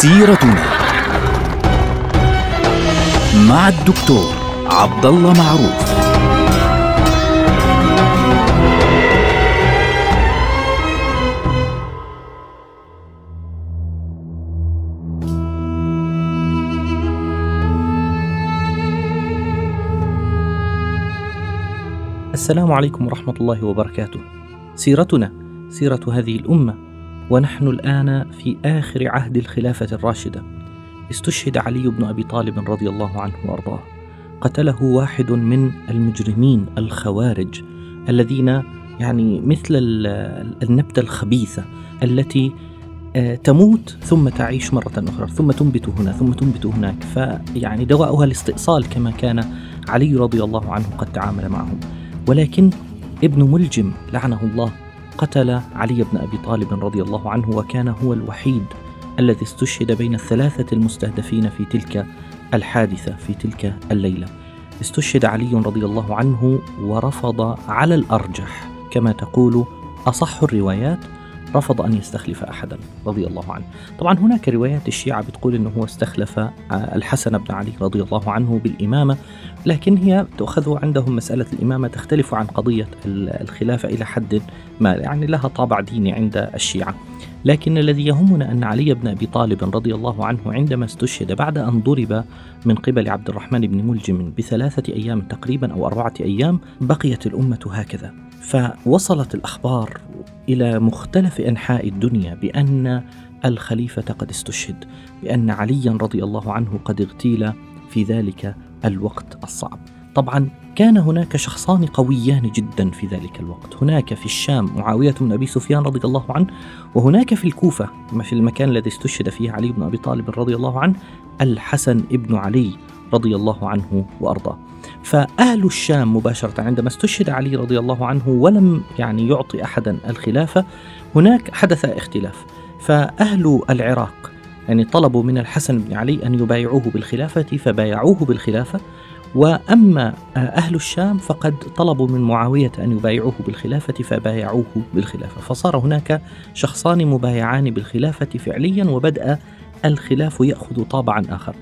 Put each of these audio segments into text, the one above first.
سيرتنا مع الدكتور عبد الله معروف السلام عليكم ورحمة الله وبركاته. سيرتنا سيرة هذه الأمة ونحن الآن في آخر عهد الخلافة الراشدة. استشهد علي بن أبي طالب رضي الله عنه وأرضاه. قتله واحد من المجرمين الخوارج الذين يعني مثل النبتة الخبيثة التي آه، تموت ثم تعيش مرة أخرى ثم تنبت هنا ثم تنبت هناك فيعني دواؤها الاستئصال كما كان علي رضي الله عنه قد تعامل معهم ولكن ابن ملجم لعنه الله قتل علي بن أبي طالب رضي الله عنه وكان هو الوحيد الذي استشهد بين الثلاثه المستهدفين في تلك الحادثة في تلك الليلة. استشهد علي رضي الله عنه ورفض على الأرجح كما تقول أصح الروايات رفض أن يستخلف أحدا رضي الله عنه. طبعا هناك روايات الشيعة بتقول أنه هو استخلف آه، الحسن بن علي رضي الله عنه بالإمامة لكن هي تؤخذ عندهم مسألة الإمامة تختلف عن قضية الخلافة إلى حد ما يعني لها طابع ديني عند الشيعة. لكن الذي يهمنا أن علي بن أبي طالب رضي الله عنه عندما استشهد بعد أن ضرب من قبل عبد الرحمن بن ملجم بثلاثة أيام تقريبا أو أربعة أيام بقيت الأمة هكذا. فوصلت الأخبار إلى مختلف أنحاء الدنيا بأن الخليفة قد استشهد بأن عليا رضي الله عنه قد اغتيل في ذلك الوقت الصعب. طبعا كان هناك شخصان قويان جدا في ذلك الوقت. هناك في الشام معاوية بن أبي سفيان رضي الله عنه وهناك في الكوفة في المكان الذي استشهد فيه علي بن أبي طالب رضي الله عنه الحسن ابن علي رضي الله عنه وأرضاه. فأهل الشام مباشرة عندما استشهد علي رضي الله عنه ولم يعني يعطي أحدا الخلافة هناك حدث اختلاف. فأهل العراق يعني طلبوا من الحسن بن علي أن يبايعوه بالخلافة فبايعوه بالخلافة وأما أهل الشام فقد طلبوا من معاوية أن يبايعوه بالخلافة فبايعوه بالخلافة. فصار هناك شخصان مبايعان بالخلافة فعليا وبدأ الخلاف يأخذ طابعا آخر.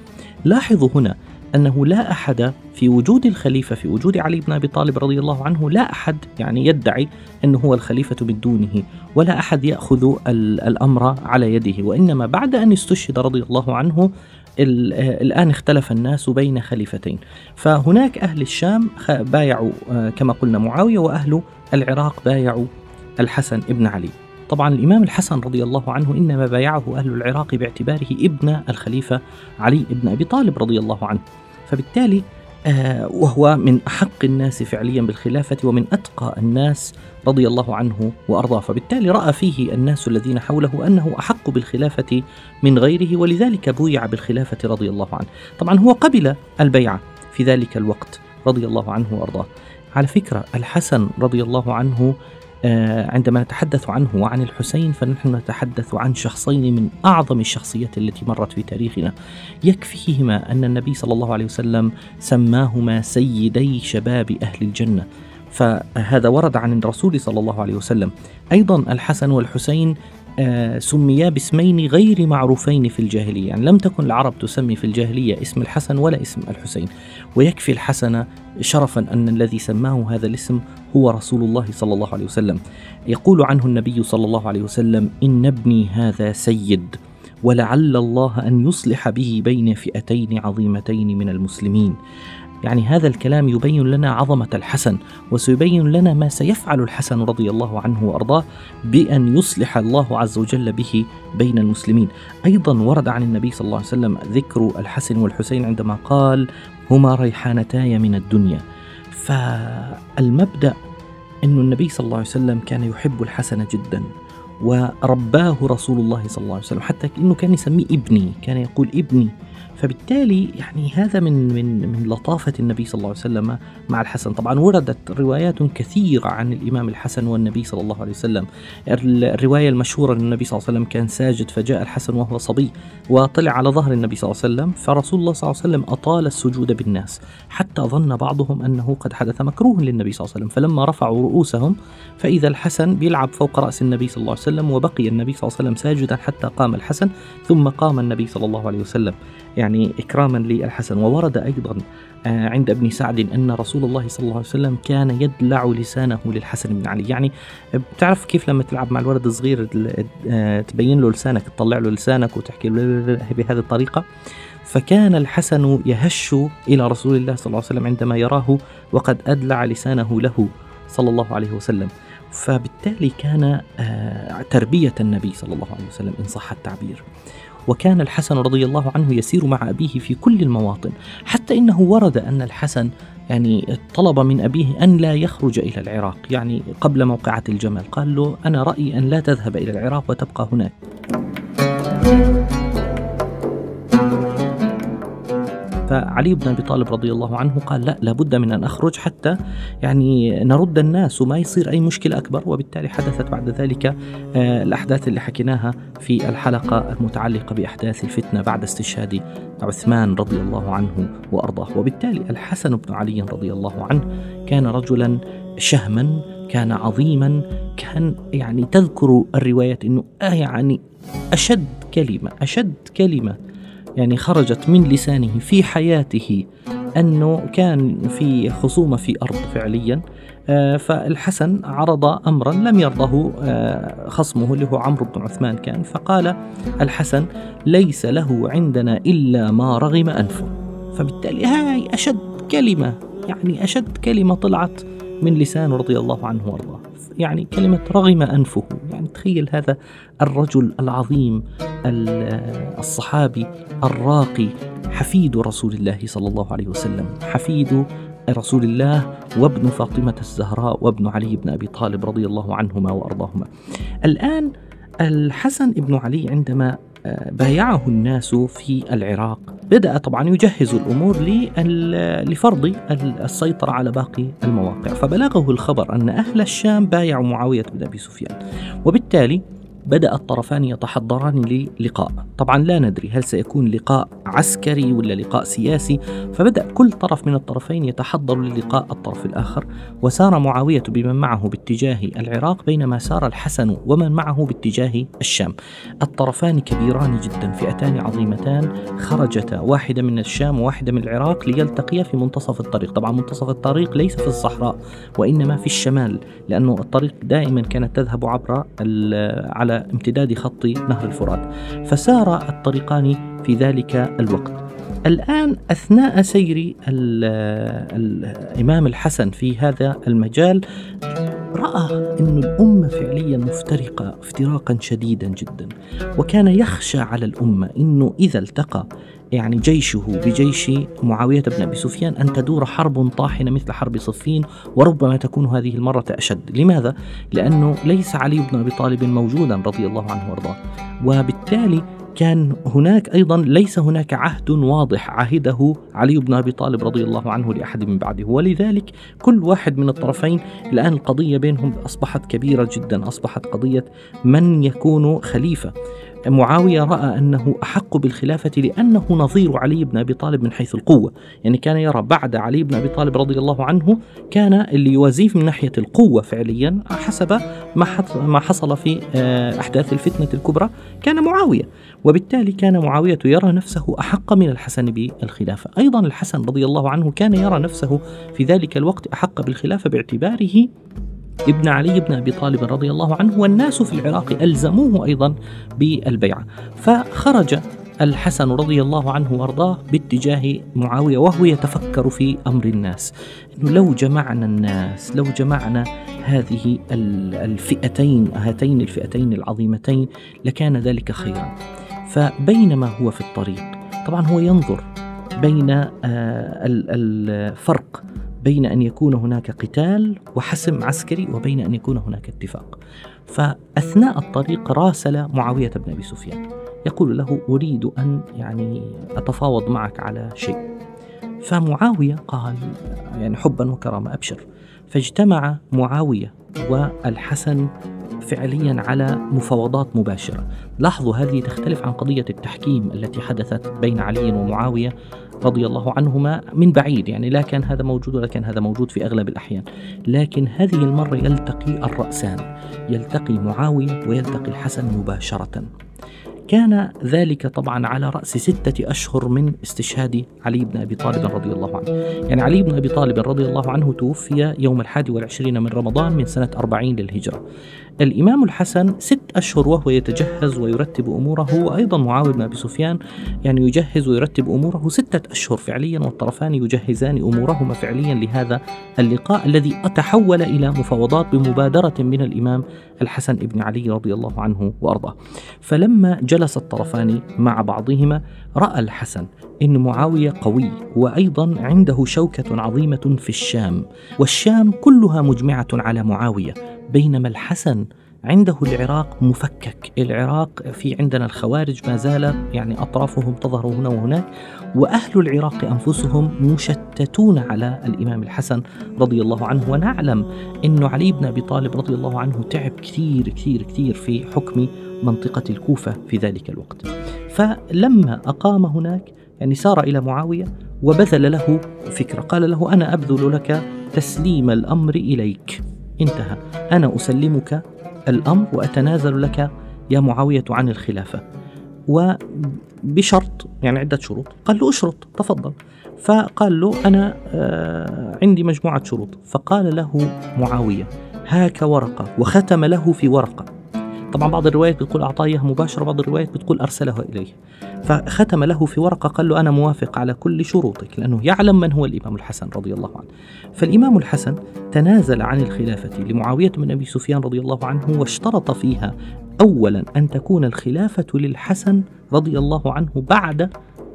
لاحظوا هنا أنه لا أحد في وجود الخليفة في وجود علي بن أبي طالب رضي الله عنه لا أحد يعني يدعي أنه هو الخليفة من دونه ولا أحد يأخذ الأمر على يده. وإنما بعد أن استشهد رضي الله عنه الآن اختلف الناس بين خليفتين. فهناك أهل الشام بايعوا آه، كما قلنا معاوية وأهل العراق بايعوا الحسن ابن علي. طبعا الإمام الحسن رضي الله عنه إنما بايعه أهل العراق باعتباره ابن الخليفة علي بن أبي طالب رضي الله عنه. فبالتالي وهو من أحق الناس فعليا بالخلافة ومن أتقى الناس رضي الله عنه وأرضاه. فبالتالي رأى فيه الناس الذين حوله أنه أحق بالخلافة من غيره ولذلك بويع بالخلافة رضي الله عنه. طبعا هو قبل البيعة في ذلك الوقت رضي الله عنه وأرضاه. على فكرة الحسن رضي الله عنه آه، عندما نتحدث عنه وعن الحسين فنحن نتحدث عن شخصين من أعظم الشخصيات التي مرت في تاريخنا. يكفيهما أن النبي صلى الله عليه وسلم سماهما سيدي شباب أهل الجنة. فهذا ورد عن الرسول صلى الله عليه وسلم. أيضا الحسن والحسين آه، سميا باسمين غير معروفين في الجاهلية. يعني لم تكن العرب تسمي في الجاهلية اسم الحسن ولا اسم الحسين. ويكفي الحسن شرفا أن الذي سماه هذا الاسم هو رسول الله صلى الله عليه وسلم. يقول عنه النبي صلى الله عليه وسلم إن ابني هذا سيد ولعل الله أن يصلح به بين فئتين عظيمتين من المسلمين. يعني هذا الكلام يبين لنا عظمة الحسن وسيبين لنا ما سيفعل الحسن رضي الله عنه وأرضاه بأن يصلح الله عز وجل به بين المسلمين. أيضا ورد عن النبي صلى الله عليه وسلم ذكر الحسن والحسين عندما قال هما ريحانتاي من الدنيا. فالمبدأ أن النبي صلى الله عليه وسلم كان يحب الحسن جدا ورباه رسول الله صلى الله عليه وسلم حتى إنه كان يسميه ابني كان يقول ابني. فبالتالي يعني هذا من من من لطافة النبي صلى الله عليه وسلم مع الحسن. طبعا وردت روايات كثيرة عن الإمام الحسن والنبي صلى الله عليه وسلم. الرواية المشهورة أن النبي صلى الله عليه وسلم كان ساجد فجاء الحسن وهو صبي وطلع على ظهر النبي صلى الله عليه وسلم فرسول الله صلى الله عليه وسلم أطال السجود بالناس حتى ظن بعضهم أنه قد حدث مكروه للنبي صلى الله عليه وسلم. فلما رفعوا رؤوسهم فإذا الحسن بيلعب فوق رأس النبي صلى الله عليه وسلم وبقي النبي صلى الله عليه وسلم ساجدا حتى قام الحسن ثم قام النبي صلى الله عليه وسلم. يعني إكراما للحسن. وورد أيضا آه، عند ابن سعد أن رسول الله صلى الله عليه وسلم كان يدلع لسانه للحسن بن علي. يعني بتعرف كيف لما تلعب مع الولد الصغير آه، تبين له لسانك تطلع له لسانك وتحكي له بهذه الطريقة؟ فكان الحسن يهش إلى رسول الله صلى الله عليه وسلم عندما يراه وقد أدلع لسانه له صلى الله عليه وسلم. فبالتالي كان آه، تربية النبي صلى الله عليه وسلم إن صح التعبير. وكان الحسن رضي الله عنه يسير مع أبيه في كل المواطن حتى إنه ورد أن الحسن يعني طلب من أبيه أن لا يخرج إلى العراق يعني قبل موقعة الجمل قال له أنا رأيي أن لا تذهب إلى العراق وتبقى هناك. فعلي بن أبي طالب رضي الله عنه قال لا لابد من أن أخرج حتى يعني نرد الناس وما يصير أي مشكلة أكبر. وبالتالي حدثت بعد ذلك آه، الأحداث اللي حكيناها في الحلقة المتعلقة بأحداث الفتنة بعد استشهاد عثمان رضي الله عنه وأرضاه. وبالتالي الحسن بن علي رضي الله عنه كان رجلا شهما كان عظيما كان يعني تذكر الروايات إنه آه يعني أشد كلمة أشد كلمة يعني خرجت من لسانه في حياته أنه كان في خصومة في أرض فعليا آه، فالحسن عرض أمرا لم يرضه آه، خصمه اللي هو عمرو بن عثمان كان فقال الحسن ليس له عندنا إلا ما رغم أنفه. فبالتالي هاي أشد كلمة يعني أشد كلمة طلعت من لسان رضي الله عنه وأرضاه. يعني كلمة رغم أنفه. تخيل هذا الرجل العظيم الصحابي الراقي حفيد رسول الله صلى الله عليه وسلم. حفيد رسول الله وابن فاطمة الزهراء وابن علي بن أبي طالب رضي الله عنهما وأرضاهما. الآن الحسن بن علي عندما بايعه الناس في العراق. بدأ طبعا يجهز الأمور لفرض السيطرة على باقي المواقع. فبلغه الخبر أن أهل الشام بايعوا معاوية بن أبي سفيان. وبالتالي بدأ الطرفان يتحضران للقاء. طبعا لا ندري هل سيكون لقاء عسكري ولا لقاء سياسي. فبدأ كل طرف من الطرفين يتحضر للقاء الطرف الآخر. وسار معاوية بمن معه باتجاه العراق بينما سار الحسن ومن معه باتجاه الشام. الطرفان كبيران جدا فئتان عظيمتان. خرجتا واحدة من الشام وواحدة من العراق ليلتقيا في منتصف الطريق. طبعا منتصف الطريق ليس في الصحراء وإنما في الشمال لأنه الطريق دائما كانت تذهب عبر على امتداد خط نهر الفرات. فسار الطريقان في ذلك الوقت. الآن أثناء سير الإمام الحسن في هذا المجال رأى أن الأمة فعليا مفترقة افتراقا شديدا جدا وكان يخشى على الأمة أنه إذا التقى يعني جيشه بجيش معاوية بن أبي سفيان أن تدور حرب طاحنة مثل حرب صفين وربما تكون هذه المرة أشد لماذا؟ لأنه ليس علي بن أبي طالب موجودا رضي الله عنه وأرضاه وبالتالي كان هناك أيضا ليس هناك عهد واضح عهده علي بن أبي طالب رضي الله عنه لأحد من بعده. ولذلك كل واحد من الطرفين الآن القضية بينهم أصبحت كبيرة جدا أصبحت قضية من يكون خليفة. معاوية رأى أنه أحق بالخلافة لأنه نظير علي بن أبي طالب من حيث القوة. يعني كان يرى بعد علي بن أبي طالب رضي الله عنه كان اللي يوازيه من ناحية القوة فعليا حسب ما حصل في آه، أحداث الفتنة الكبرى كان معاوية. وبالتالي كان معاوية يرى نفسه أحق من الحسن بالخلافة. أيضا الحسن رضي الله عنه كان يرى نفسه في ذلك الوقت أحق بالخلافة باعتباره ابن علي بن أبي طالب رضي الله عنه والناس في العراق ألزموه أيضا بالبيعه فخرج الحسن رضي الله عنه وأرضاه باتجاه معاوية وهو يتفكر في أمر الناس. إنه لو جمعنا الناس لو جمعنا هذه الفئتين هاتين الفئتين العظيمتين لكان ذلك خيرا. فبينما هو في الطريق طبعا هو ينظر بين آه، الفرق بين أن يكون هناك قتال وحسم عسكري وبين أن يكون هناك اتفاق. فأثناء الطريق راسل معاوية بن أبي سفيان. يقول له أريد أن يعني أتفاوض معك على شيء. فمعاوية قال يعني حبا وكرامة أبشر. فاجتمع معاوية والحسن فعليا على مفاوضات مباشرة. لاحظوا هذه تختلف عن قضية التحكيم التي حدثت بين علي ومعاوية. رضي الله عنهما من بعيد يعني لا كان هذا موجود ولا كان هذا موجود في أغلب الأحيان. لكن هذه المرة يلتقي الرأسان يلتقي معاوية ويلتقي الحسن مباشرة. كان ذلك طبعا على رأس ستة أشهر من استشهاد علي بن أبي طالب رضي الله عنه. يعني علي بن أبي طالب رضي الله عنه توفي يوم الحادي والعشرين من رمضان من سنة أربعين للهجرة. الإمام الحسن ست أشهر وهو يتجهز ويرتب أموره وأيضا معاوية بن أبي سفيان يعني يجهز ويرتب أموره ستة أشهر فعليا والطرفان يجهزان أمورهما فعليا لهذا اللقاء الذي تحول إلى مفاوضات بمبادرة من الإمام الحسن بن علي رضي الله عنه وأرضاه. فلما جلس الطرفان مع بعضهما رأى الحسن إن معاوية قوي وأيضا عنده شوكة عظيمة في الشام والشام كلها مجمعة على معاوية بينما الحسن عنده العراق مفكك. العراق في عندنا الخوارج ما زال يعني أطرافهم تظهر هنا وهناك وأهل العراق أنفسهم مشتتون على الإمام الحسن رضي الله عنه. ونعلم أن علي بن أبي طالب رضي الله عنه تعب كثير كثير كثير في حكم منطقة الكوفة في ذلك الوقت. فلما أقام هناك يعني سار إلى معاوية وبذل له فكرة. قال له أنا أبذل لك تسليم الأمر إليك. انتهى. أنا أسلمك الأمر وأتنازل لك يا معاوية عن الخلافة. وبشرط يعني عدة شروط. قال له اشرط تفضل. فقال له أنا آه، عندي مجموعة شروط. فقال له معاوية هاك ورقة. وختم له في ورقة. طبعا بعض الروايات بتقول أعطاه إياها مباشرة بعض الروايات بتقول أرسله إليه. فختم له في ورقة قال له أنا موافق على كل شروطك لأنه يعلم من هو الإمام الحسن رضي الله عنه. فالإمام الحسن تنازل عن الخلافة لمعاوية بن أبي سفيان رضي الله عنه واشترط فيها أولا أن تكون الخلافة للحسن رضي الله عنه بعد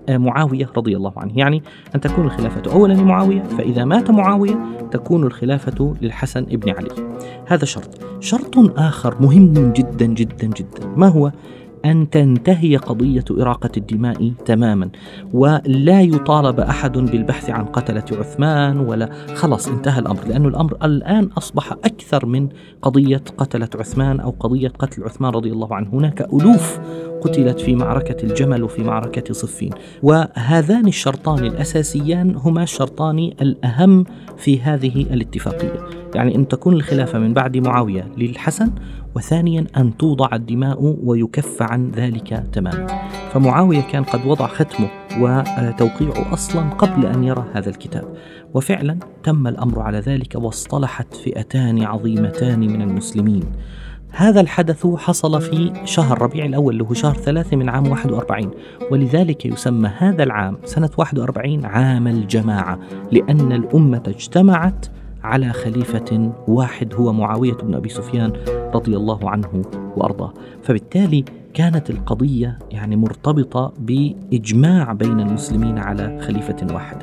معاوية رضي الله عنه. يعني أن تكون الخلافة أولا لمعاوية فإذا مات معاوية تكون الخلافة للحسن ابن علي. هذا شرط. شرط آخر مهم جدا جدا جدا. ما هو؟ أن تنتهي قضية إراقة الدماء تماما ولا يطالب أحد بالبحث عن قتلة عثمان ولا خلاص انتهى الأمر لأن الأمر الآن أصبح أكثر من قضية قتلة عثمان أو قضية قتل عثمان رضي الله عنه. هناك ألوف قتلت في معركة الجمل وفي معركة صفين وهذان الشرطان الأساسيان هما الشرطان الأهم في هذه الاتفاقية. يعني أن تكون الخلافة من بعد معاوية للحسن وثانيا أن توضع الدماء ويكف عن ذلك تماما. فمعاوية كان قد وضع ختمه وتوقيعه أصلا قبل أن يرى هذا الكتاب. وفعلا تم الأمر على ذلك واصطلحت فئتان عظيمتان من المسلمين. هذا الحدث حصل في شهر ربيع الأول اللي هو شهر ثلاثة من عام 41 ولذلك يسمى هذا العام سنة 41 عام الجماعة لأن الأمة اجتمعت على خليفة واحد هو معاوية بن أبي سفيان رضي الله عنه وأرضاه. فبالتالي كانت القضية يعني مرتبطة بإجماع بين المسلمين على خليفة واحد.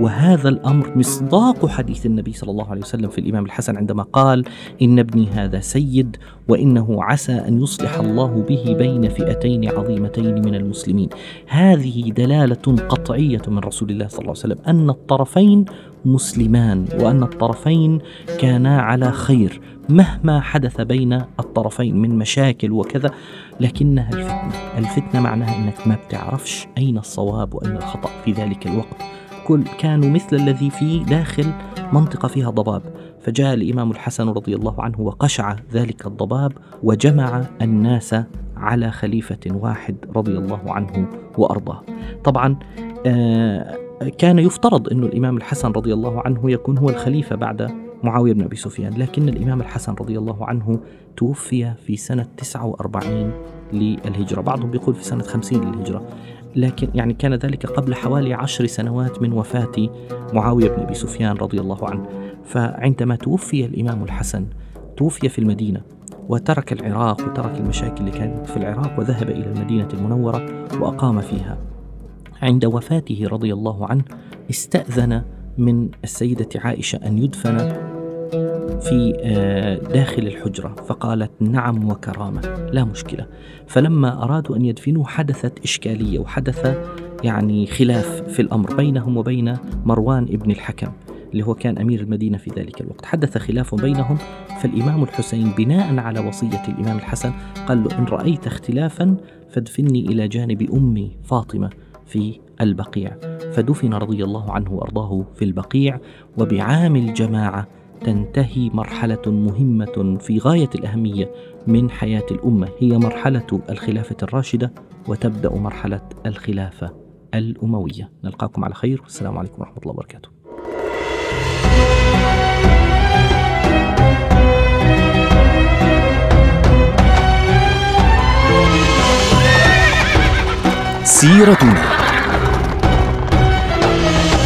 وهذا الأمر مصداق حديث النبي صلى الله عليه وسلم في الإمام الحسن عندما قال إن ابني هذا سيد وإنه عسى أن يصلح الله به بين فئتين عظيمتين من المسلمين. هذه دلالة قطعية من رسول الله صلى الله عليه وسلم أن الطرفين مسلمان وأن الطرفين كانا على خير مهما حدث بين الطرفين من مشاكل وكذا لكنها الفتنة. الفتنة معناها أنك ما بتعرفش أين الصواب وأين الخطأ في ذلك الوقت. كل كانوا مثل الذي في داخل منطقة فيها ضباب. فجاء الإمام الحسن رضي الله عنه وقشع ذلك الضباب وجمع الناس على خليفة واحد رضي الله عنه وأرضاه. طبعا آه كان يفترض أن الإمام الحسن رضي الله عنه يكون هو الخليفة بعد معاوية بن أبي سفيان لكن الإمام الحسن رضي الله عنه توفي في سنة 49 للهجرة. بعضهم بيقول في سنة 50 للهجرة لكن يعني كان ذلك قبل حوالي عشر سنوات من وفاة معاوية بن أبي سفيان رضي الله عنه. فعندما توفي الإمام الحسن توفي في المدينة وترك العراق وترك المشاكل اللي كانت في العراق وذهب إلى المدينة المنورة وأقام فيها. عند وفاته رضي الله عنه استأذن من السيدة عائشة أن يدفن في آه، داخل الحجرة فقالت نعم وكرامة لا مشكلة. فلما أرادوا أن يدفنوه حدثت إشكالية وحدث يعني خلاف في الأمر بينهم وبين مروان ابن الحكم اللي هو كان أمير المدينة في ذلك الوقت. حدث خلاف بينهم فالإمام الحسين بناء على وصية الإمام الحسن قال له إن رأيت اختلافا فادفني إلى جانب أمي فاطمة. في البقيع. فدفن رضي الله عنه وأرضاه في البقيع وبعام الجماعة تنتهي مرحلة مهمة في غاية الأهمية من حياة الأمة. هي مرحلة الخلافة الراشدة وتبدأ مرحلة الخلافة الأموية. نلقاكم على خير. والسلام عليكم ورحمة الله وبركاته. سيرتنا.